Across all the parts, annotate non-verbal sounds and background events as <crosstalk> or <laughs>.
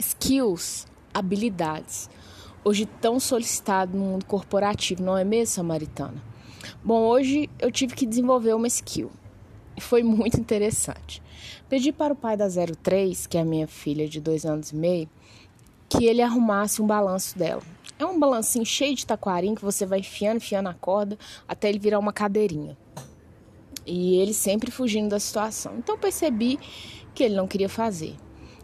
skills, habilidades. Hoje tão solicitado no mundo corporativo, não é mesmo, Samaritana? Bom, hoje eu tive que desenvolver uma skill. E foi muito interessante. Pedi para o pai da 03, que é a minha filha de dois anos e meio, que ele arrumasse um balanço dela. É um balancinho cheio de taquarim que você vai enfiando, enfiando a corda até ele virar uma cadeirinha. E ele sempre fugindo da situação. Então percebi que ele não queria fazer.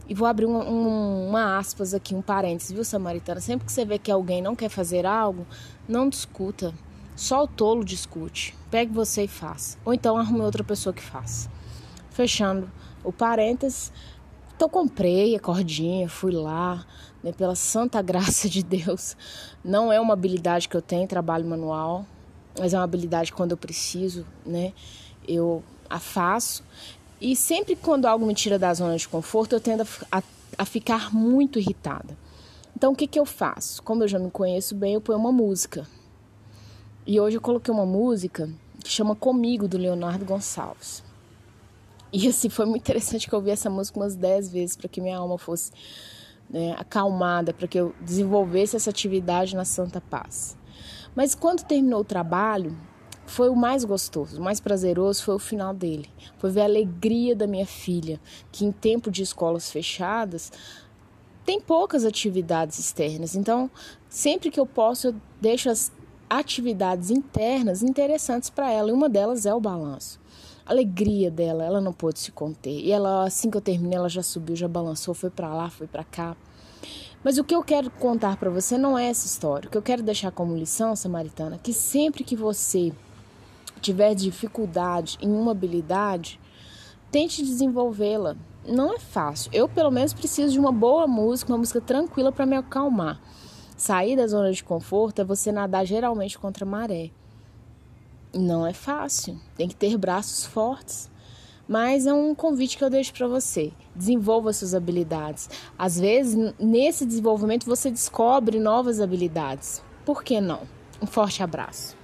E vou abrir um, um, uma aspas aqui, um parênteses, viu, Samaritana? Sempre que você vê que alguém não quer fazer algo, não discuta. Só o tolo discute. Pegue você e faça. Ou então arrume outra pessoa que faça. Fechando o parênteses, então comprei a cordinha, fui lá, né, pela santa <laughs> graça de Deus. Não é uma habilidade que eu tenho, trabalho manual, mas é uma habilidade que quando eu preciso, né, eu a faço. E sempre quando algo me tira da zona de conforto, eu tendo a, a, a ficar muito irritada. Então, o que, que eu faço? Como eu já me conheço bem, eu ponho uma música. E hoje eu coloquei uma música que chama Comigo, do Leonardo Gonçalves. E assim, foi muito interessante que eu ouvi essa música umas 10 vezes para que minha alma fosse né, acalmada, para que eu desenvolvesse essa atividade na Santa Paz. Mas quando terminou o trabalho, foi o mais gostoso, o mais prazeroso foi o final dele. Foi ver a alegria da minha filha, que em tempo de escolas fechadas tem poucas atividades externas. Então, sempre que eu posso, eu deixo as atividades internas interessantes para ela, e uma delas é o balanço. A alegria dela, ela não pôde se conter. E ela, assim que eu terminei, ela já subiu, já balançou, foi para lá, foi para cá. Mas o que eu quero contar para você não é essa história. O que eu quero deixar como lição, Samaritana, que sempre que você tiver dificuldade em uma habilidade, tente desenvolvê-la. Não é fácil. Eu, pelo menos, preciso de uma boa música, uma música tranquila para me acalmar. Sair da zona de conforto é você nadar geralmente contra a maré. Não é fácil. Tem que ter braços fortes. Mas é um convite que eu deixo para você. Desenvolva suas habilidades. Às vezes, nesse desenvolvimento, você descobre novas habilidades. Por que não? Um forte abraço.